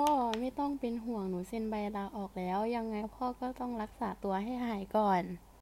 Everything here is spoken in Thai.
พ่อไม่ต้องเป็นห่วงหนูเซ็นใบลาออกแล้ว ยังไงพ่อก็ต้องรักษาตัวให้หายก่อน